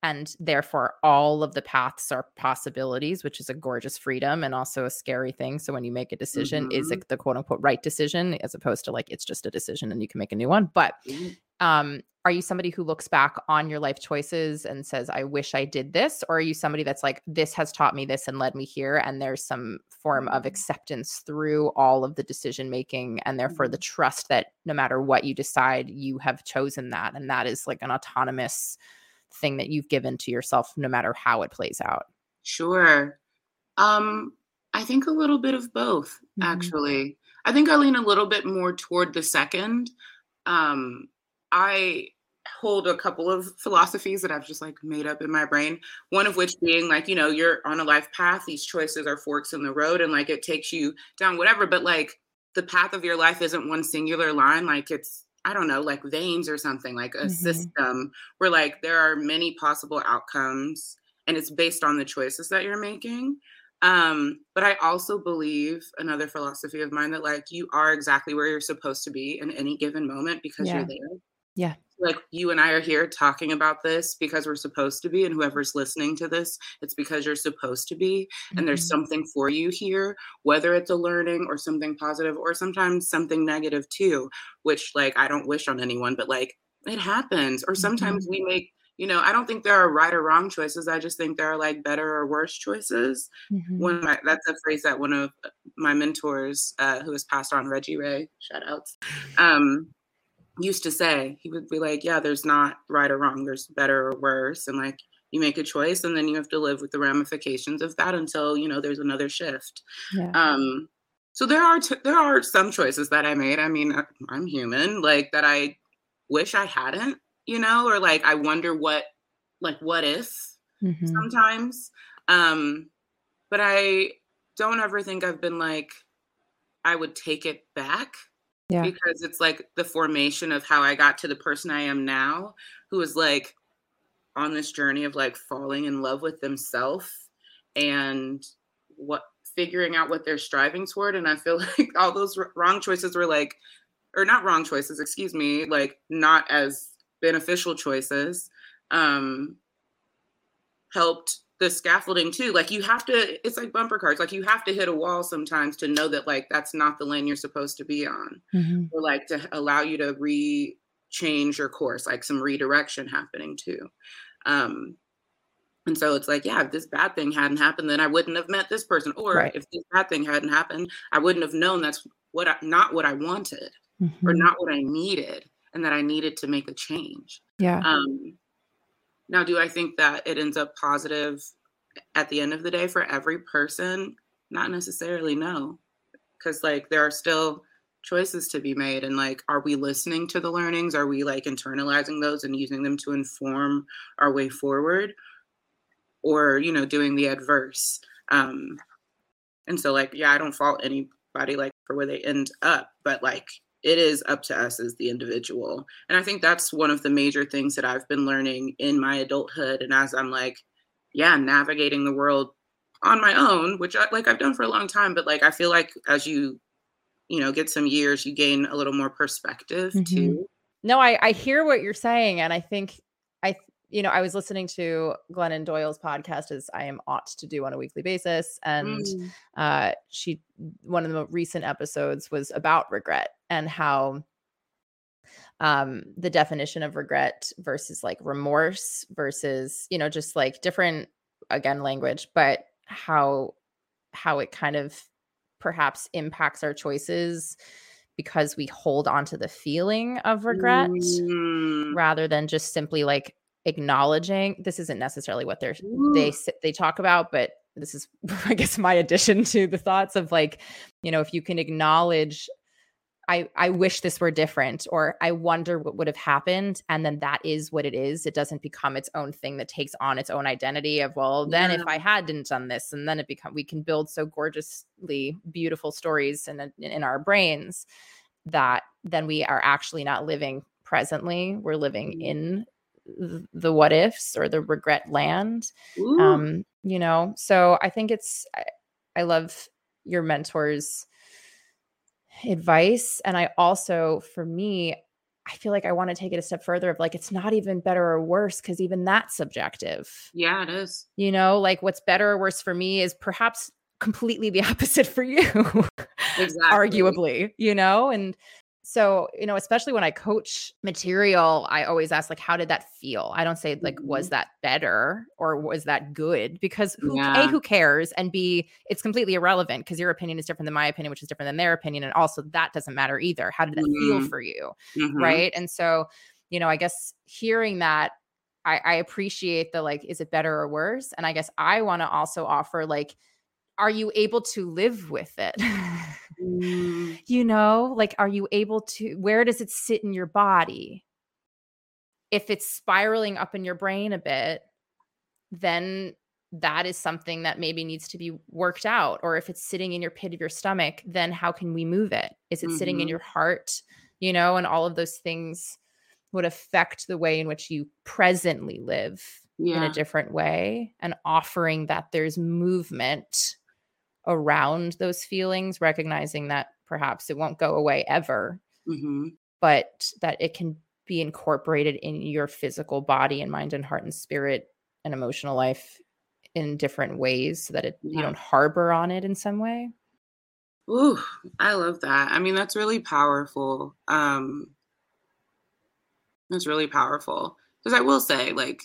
and therefore all of the paths are possibilities, which is a gorgeous freedom and also a scary thing. So when you make a decision, is it the quote unquote right decision as opposed to like it's just a decision and you can make a new one? But Mm. Um are you somebody who looks back on your life choices and says i wish i did this or are you somebody that's like this has taught me this and led me here and there's some form of Mhm. acceptance through all of the decision making and therefore the trust that no matter what you decide you have chosen that and that is like an autonomous thing that you've given to yourself no matter how it plays out Sure. Um, I think a little bit of both, Mhm. actually. I think I lean a little bit more toward the second. Um, I hold a couple of philosophies that I've just like made up in my brain. One of which being like, you know, you're on a life path, these choices are forks in the road, and like it takes you down whatever, but like the path of your life isn't one singular line, like it's I don't know, like veins or something, like a Mhm. system where like there are many possible outcomes and it's based on the choices that you're making. Um, but I also believe another philosophy of mine that like you are exactly where you're supposed to be in any given moment because Yeah. you're there. Yeah. Like you and I are here talking about this because we're supposed to be, and whoever's listening to this, it's because you're supposed to be. And there's Mhm. something for you here, whether it's a learning or something positive or sometimes something negative too, which like I don't wish on anyone, but like it happens. Or sometimes we make, you know, I don't think there are right or wrong choices. I just think there are like better or worse choices. Mhm. One my, that's a phrase that one of my mentors, uh, who has passed on, Reggie Ray, shout outs, um, used to say. He would be like, Yeah, there's not right or wrong, there's better or worse. And like you make a choice and then you have to live with the ramifications of that until, you know, there's another shift. yeah. Um, so there are t- there are some choices that I made. I mean, I- I'm human, like that I wish I hadn't, you know, or like I wonder what, like what if Mhm. sometimes. Um, but I don't ever think I've been like I would take it back Yeah. because it's like the formation of how I got to the person I am now, who is like on this journey of like falling in love with themselves and what figuring out what they're striving toward. And I feel like all those wrong choices were like, or not wrong choices, excuse me, like not as beneficial choices, um, helped the scaffolding too. Like you have to, it's like bumper cars. Like you have to hit a wall sometimes to know that like that's not the lane you're supposed to be on Mhm. or like to allow you to re change your course, like some redirection happening too. Um, and so it's like, yeah, if this bad thing hadn't happened, then I wouldn't have met this person. Or Right. if this bad thing hadn't happened, I wouldn't have known that's what I, not what I wanted or Mhm. not what I needed, and that I needed to make a change. yeah. Um, now, do I think that it ends up positive at the end of the day for every person? Not necessarily, no. Because, like, there are still choices to be made. And, like, are we listening to the learnings? Are we, like, internalizing those and using them to inform our way forward? Or, you know, doing the adverse? Um, and so, like, yeah, I don't fault anybody, like, for where they end up, but, like, it is up to us as the individual. And I think that's one of the major things that I've been learning in my adulthood. And as I'm like, yeah, navigating the world on my own, which I, like I've done for a long time, but like I feel like as you, you know, get some years, you gain a little more perspective Mhm. too. No, I I hear what you're saying, and I think you know, I was listening to Glennon Doyle's podcast as I am ought to do on a weekly basis. And Mm. uh, she, one of the most recent episodes was about regret and how um the definition of regret versus like remorse versus you know just like different again language but how how it kind of perhaps impacts our choices because we hold on to the feeling of regret Mm. rather than just simply like acknowledging this isn't necessarily what they're they Ooh. s- they talk about but this is i guess my addition to the thoughts of like you know if you can acknowledge i i wish this were different or i wonder what would have happened and then that is what it is it doesn't become its own thing that takes on its own identity of well then if i hadn't done this and then it become we can build so gorgeously beautiful stories in in our brains that then we are actually not living presently we're living Mhm. in the what ifs or the regret land Ooh. um you know so i think it's I, I love your mentors advice and i also for me i feel like i want to take it a step further of like it's not even better or worse because even that's subjective yeah, it is. you know like what's better or worse for me is perhaps completely the opposite for you Exactly. arguably you know and so you know especially when i coach material i always ask like how did that feel? I don't say like was that better or was that good? Because who Yeah. a who cares? And b it's completely irrelevant because your opinion is different than my opinion which is different than their opinion and also that doesn't matter either. How did that feel Mhm. for you? Mhm. right? And so you know i guess hearing that I, I appreciate the like is it better or worse? And i guess i want to also offer like are you able to live with it? Mm. you know like are you able to where does it sit in your body? If it's spiraling up in your brain a bit then that is something that maybe needs to be worked out or if it's sitting in your pit of your stomach then how can we move it? Is it sitting in Mhm. your heart? You know and all of those things would affect the way in which you presently live in a different way and offering that there's movement around those feelings recognizing that perhaps it won't go away ever hmm but that it can be incorporated in your physical body and mind and heart and spirit and emotional life in different ways so that it you don't harbor on it in some way Ooh, I love that. I mean, that's really powerful. Um, that's really powerful. Because I will say, like,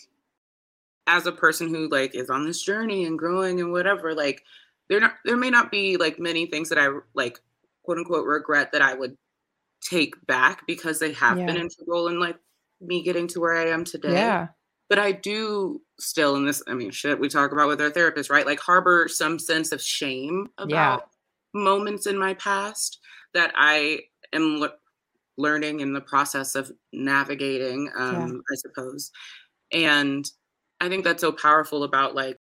as a person who like is on this journey and growing and whatever, like, there not there may not be like many things that I like, quote unquote, regret that I would take back because they have been Yeah. integral in like me getting to where I am today. yeah but I do still in this, I mean, shit, we talk about with our therapist, right? Like harbor some sense of shame about Yeah. moments in my past that I am le- learning in the process of navigating, um, I suppose. And I think that's so powerful about like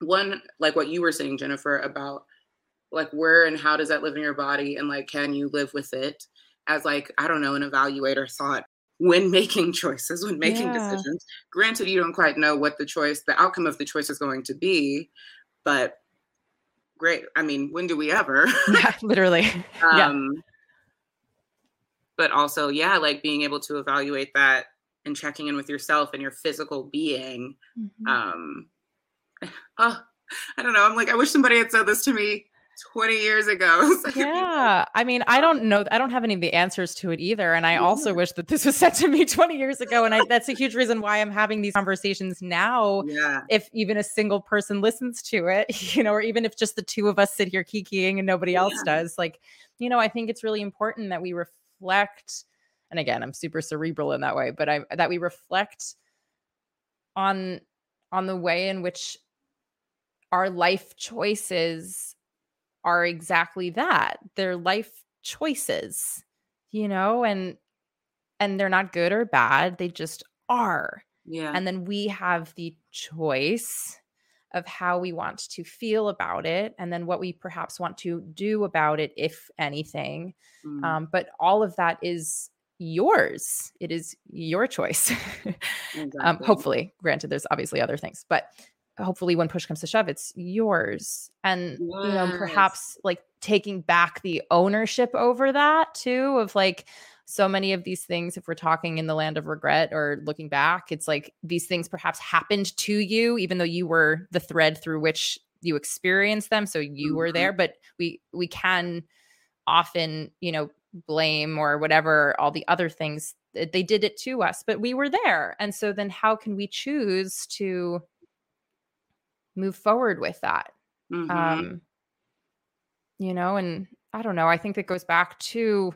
one, like what you were saying, Jennifer, about like where and how does that live in your body and like can you live with it as like, I don't know, an evaluator thought when making choices, when making Yeah. decisions. Granted, you don't quite know what the choice, the outcome of the choice is going to be, but great. I mean, when do we ever? yeah literally Yeah. um but also yeah like being able to evaluate that and checking in with yourself and your physical being Mhm. um oh, i don't know i'm like i wish somebody had said this to me 20 years ago So I could be like, Yeah. I mean, I don't know. I don't have any of the answers to it either. And I also mm-hmm. wish that this was said to me 20 years ago. And I, that's a huge reason why I'm having these conversations now. yeah If even a single person listens to it, you know, or even if just the two of us sit here kikiing and nobody else Yeah. does, like, you know, I think it's really important that we reflect. And again, I'm super cerebral in that way, but I that we reflect on on the way in which our life choices are exactly that they're life choices you know and and they're not good or bad they just are yeah. and then we have the choice of how we want to feel about it and then what we perhaps want to do about it if anything Mm, um, but all of that is yours it is your choice. Um, hopefully granted there's obviously other things but hopefully when push comes to shove it's yours and you know perhaps like taking back the ownership over that too of like so many of these things, if we're talking in the land of regret or looking back, it's like these things perhaps happened to you, even though you were the thread through which you experienced them. So you were Mhm. there, but we we can often, you know, blame or whatever all the other things th- they did it to us, but we were there. And so then how can we choose to move forward with that? Mhm. um you know and i don't know i think it goes back to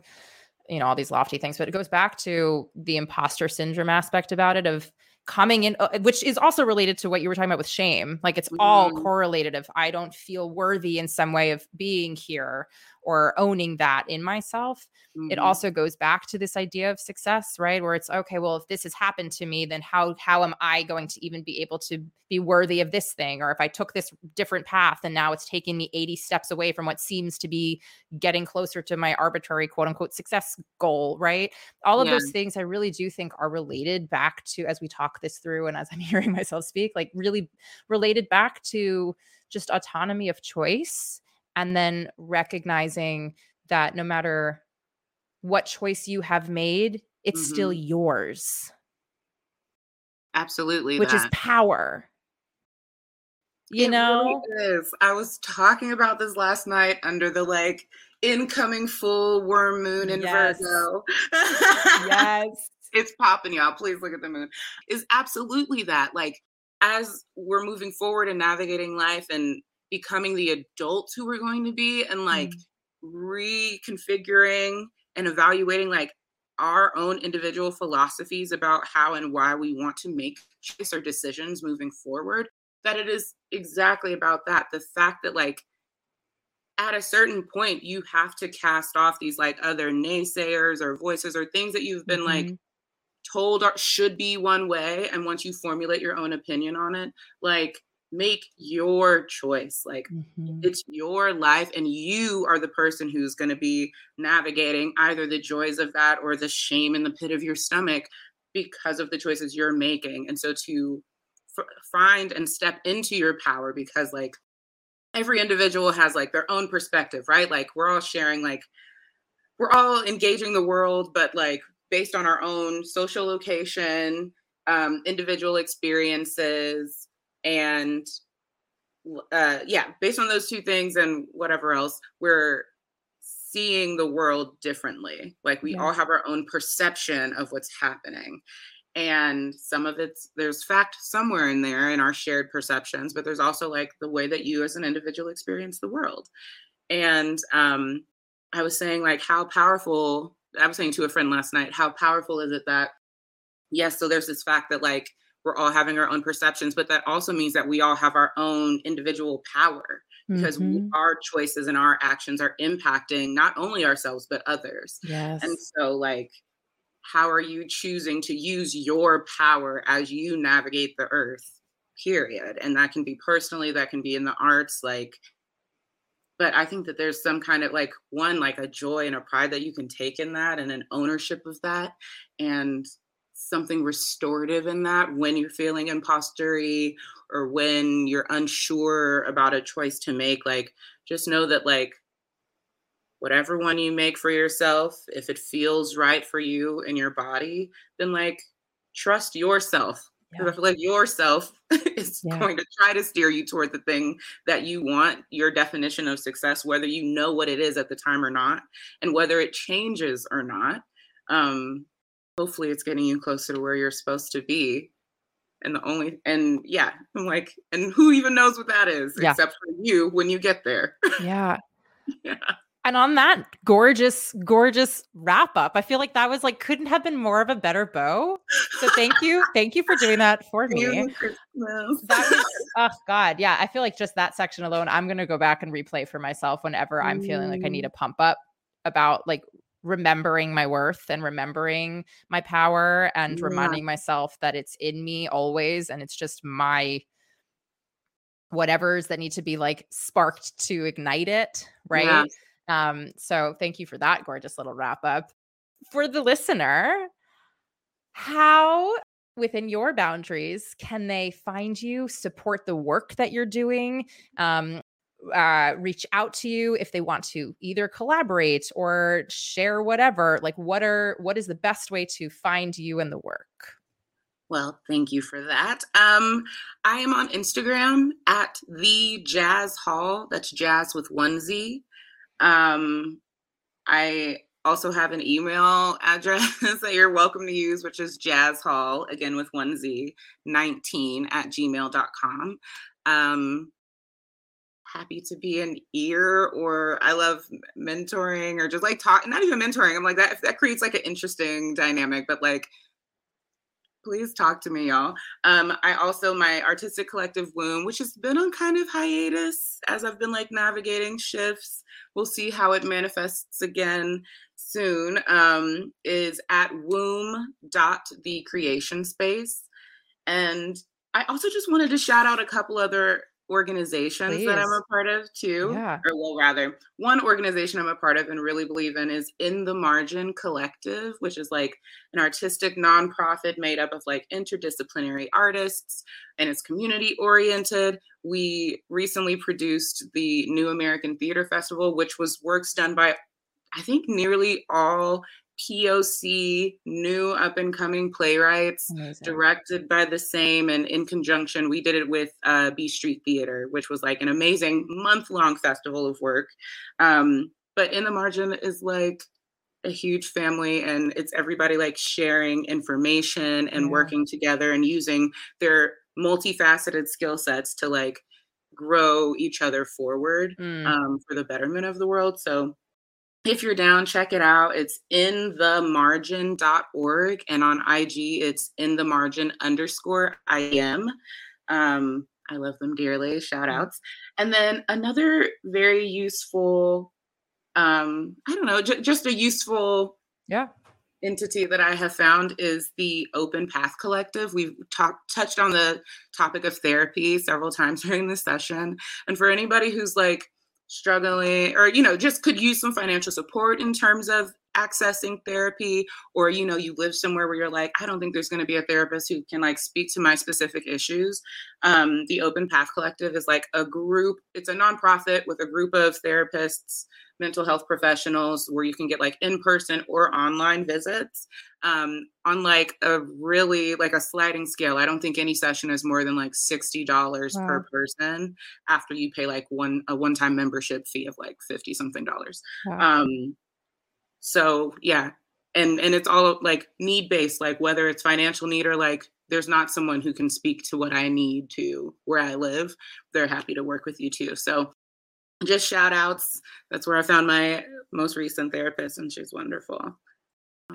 you know all these lofty things but it goes back to the imposter syndrome aspect about it of coming in uh, which is also related to what you were talking about with shame like it's all Mhm. correlated if i don't feel worthy in some way of being here or owning that in myself it Mhm. also goes back to this idea of success right where it's okay well if this has happened to me then how how am i going to even be able to be worthy of this thing or if i took this different path and now it's taking me 80 steps away from what seems to be getting closer to my arbitrary quote unquote success goal right all of Yeah. those things i really do think are related back to as we talk this through and as i'm hearing myself speak like really related back to just autonomy of choice and then recognizing that no matter what choice you have made, it's still Mhm. yours, Absolutely. which is power. You It know? really is. I was talking about this last night under the like incoming full worm moon in Yes. Virgo. yes. it's popping, y'all. Please look at the moon. Is absolutely that. Like, as we're moving forward and navigating life and becoming the adults who we're going to be, and like reconfiguring and evaluating like our own individual philosophies about how and why we want to make choice or decisions moving forward, that it is exactly about that. The fact that like at a certain point you have to cast off these like other naysayers or voices or things that you've been like Mhm. told are, should be one way and once you formulate your own opinion on it like make your choice like Mhm. it's your life and you are the person who's going to be navigating either the joys of that or the shame in the pit of your stomach because of the choices you're making and so to f- find and step into your power because like every individual has like their own perspective right like we're all sharing like we're all engaging the world but like based on our own social location um individual experiences and uh yeah based on those two things and whatever else we're seeing the world differently. Like we Yeah. all have our own perception of what's happening. And some of it's there's fact somewhere in there in our shared perceptions but there's also like the way that you as an individual experience the world. And um i was saying like how powerful i was saying to a friend last night how powerful is it that yes so there's this fact that like we're all having our own perceptions but that also means that we all have our own individual power because we, Mhm. our choices and our actions are impacting not only ourselves but others Yes. and so, like, how are you choosing to use your power as you navigate the earth? Period. And that can be personally, that can be in the arts, like, but I think that there's some kind of like one, like a joy and a pride that you can take in that and an ownership of that and something restorative in that when you're feeling impostery or when you're unsure about a choice to make. Like, just know that, like, whatever one you make for yourself, if it feels right for you and your body, then like trust yourself. 'Cause I Yeah. feel like yourself is Yeah. going to try to steer you toward the thing that you want, your definition of success, whether you know what it is at the time or not, and whether it changes or not. Um, hopefully it's getting you closer to where you're supposed to be. And the only and yeah, I'm like, and who even knows what that is Yeah. except for you when you get there. yeah. yeah. And on that gorgeous, gorgeous wrap up, I feel like that was like couldn't have been more of a better bow. So thank you. thank you for doing that for me. That was oh god, yeah. I feel like just that section alone, I'm gonna go back and replay for myself whenever I'm feeling like I need mm. a pump up about like remembering my worth and remembering my power and Yeah. reminding myself that it's in me always and it's just my whatever's that need to be like sparked to ignite it, right? Yeah. Um, so thank you for that gorgeous little wrap up. For the listener, how within your boundaries can they find you, support the work that you're doing? Um, uh, reach out to you if they want to either collaborate or share whatever like what are what is the best way to find you and the work well, thank you for that. Um, I am on Instagram at the Jaz Hall. That's Jaz with one Z. Um, I also have an email address that you're welcome to use, which is Jaz Hall, again with one Z, 19 at gmail.com. Um, happy to be an ear or I love mentoring or just like talk, not even mentoring. I'm like that, that creates like an interesting dynamic, but like please talk to me, y'all. Um, I also my artistic collective womb, which has been on kind of hiatus as I've been like navigating shifts. We'll see how it manifests again soon. Um, is at womb dot the creation space, and I also just wanted to shout out a couple other organizations Please. that I'm a part of too. Yeah. Or well, rather, one organization I'm a part of and really believe in is In the Margin Collective, which is like an artistic nonprofit made up of like interdisciplinary artists and it's community oriented. We recently produced the New American Theater Festival, which was works done by I think nearly all POC new up and coming playwrights Amazing. directed by the same and in conjunction we did it with uh, B Street Theater which was like an amazing month long festival of work um, but in the margin is like a huge family and it's everybody like sharing information and yeah. working together and using their multifaceted skill sets to like grow each other forward mm. um, for the betterment of the world so if you're down, check it out. It's in the margin.org and on IG it's in the margin underscore I am. Um, I love them dearly. Shout mm. outs. And then another very useful, um, I don't know, j- just a useful yeah entity that I have found is the Open Path Collective. We've talked touched on the topic of therapy several times during this session. And for anybody who's like struggling or you know just could use some financial support in terms of accessing therapy or you know you live somewhere where you're like i don't think there's going to be a therapist who can like speak to my specific issues um, the open path collective is like a group it's a nonprofit with a group of therapists mental health professionals where you can get like in-person or online visits um, on like a really like a sliding scale i don't think any session is more than like $60 wow. per person after you pay like one a one-time membership fee of like 50 something dollars wow. um, so yeah and and it's all like need based like whether it's financial need or like there's not someone who can speak to what i need to where i live they're happy to work with you too so just shout outs. That's where I found my most recent therapist, and she's wonderful.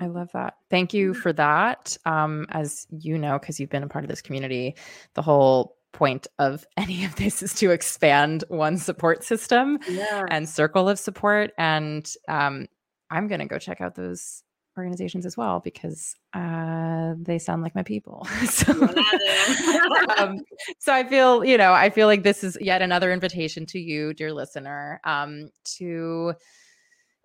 I love that. Thank you for that. Um, as you know, because you've been a part of this community, the whole point of any of this is to expand one support system yeah. and circle of support. And um, I'm going to go check out those organizations as well because uh, they sound like my people. so, um, so I feel, you know, I feel like this is yet another invitation to you, dear listener, um, to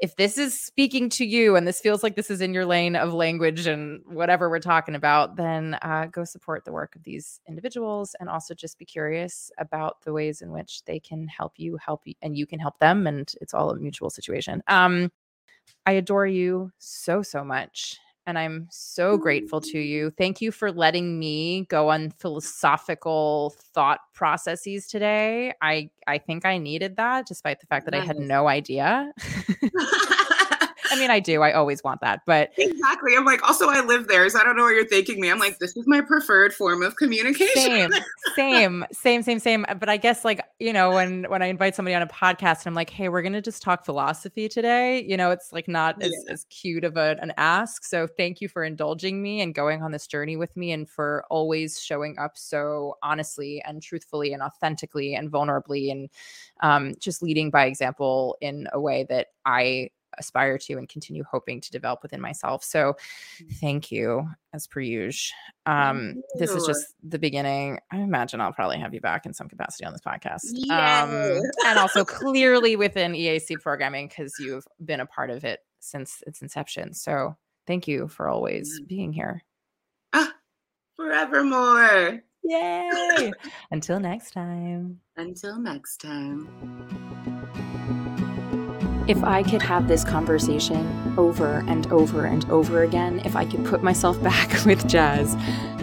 if this is speaking to you and this feels like this is in your lane of language and whatever we're talking about, then uh, go support the work of these individuals and also just be curious about the ways in which they can help you, help you, and you can help them. And it's all a mutual situation. Um, I adore you so, so much. And I'm so grateful to mm. you. Thank you for letting me go on philosophical thought processes today. I I think I needed that despite the fact that nice. I had no idea. I mean, I do. I always want that, but exactly. I'm like, also, I live there, so I don't know what you're thinking me. I'm like, this is my preferred form of communication. Same, same, same, same, same. But I guess, like, you know, when when I invite somebody on a podcast and I'm like, hey, we're gonna just talk philosophy today. You know, it's like not as, yeah. as cute of a, an ask. So thank you for indulging me and going on this journey with me, and for always showing up so honestly and truthfully and authentically and vulnerably, and um, just leading by example in a way that I aspire to and continue hoping to develop within myself. So mm. thank you as per usual. Um, this is just the beginning. I imagine I'll probably have you back in some capacity on this podcast. Um, and also clearly within EAC programming because you've been a part of it since its inception. So thank you for always mm. being here. Ah, forevermore. Yay. Until next time. Until next time. If I could have this conversation over and over and over again, if I could put myself back with Jaz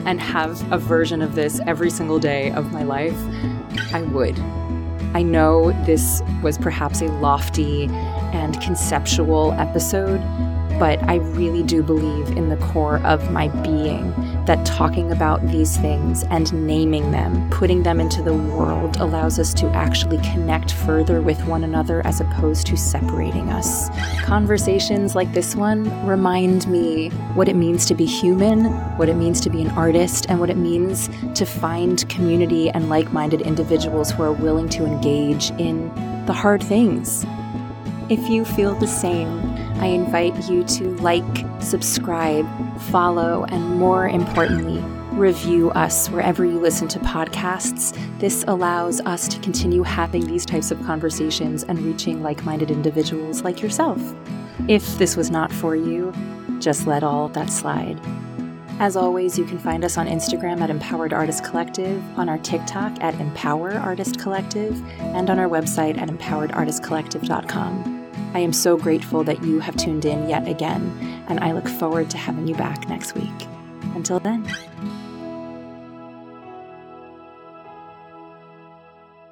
and have a version of this every single day of my life, I would. I know this was perhaps a lofty and conceptual episode, but I really do believe in the core of my being that talking about these things and naming them, putting them into the world, allows us to actually connect further with one another as opposed to separating us. Conversations like this one remind me what it means to be human, what it means to be an artist, and what it means to find community and like minded individuals who are willing to engage in the hard things. If you feel the same, I invite you to like, subscribe, follow, and more importantly, review us wherever you listen to podcasts. This allows us to continue having these types of conversations and reaching like minded individuals like yourself. If this was not for you, just let all that slide. As always, you can find us on Instagram at Empowered Artist Collective, on our TikTok at Empower Artist Collective, and on our website at empoweredartistcollective.com. I am so grateful that you have tuned in yet again, and I look forward to having you back next week. Until then.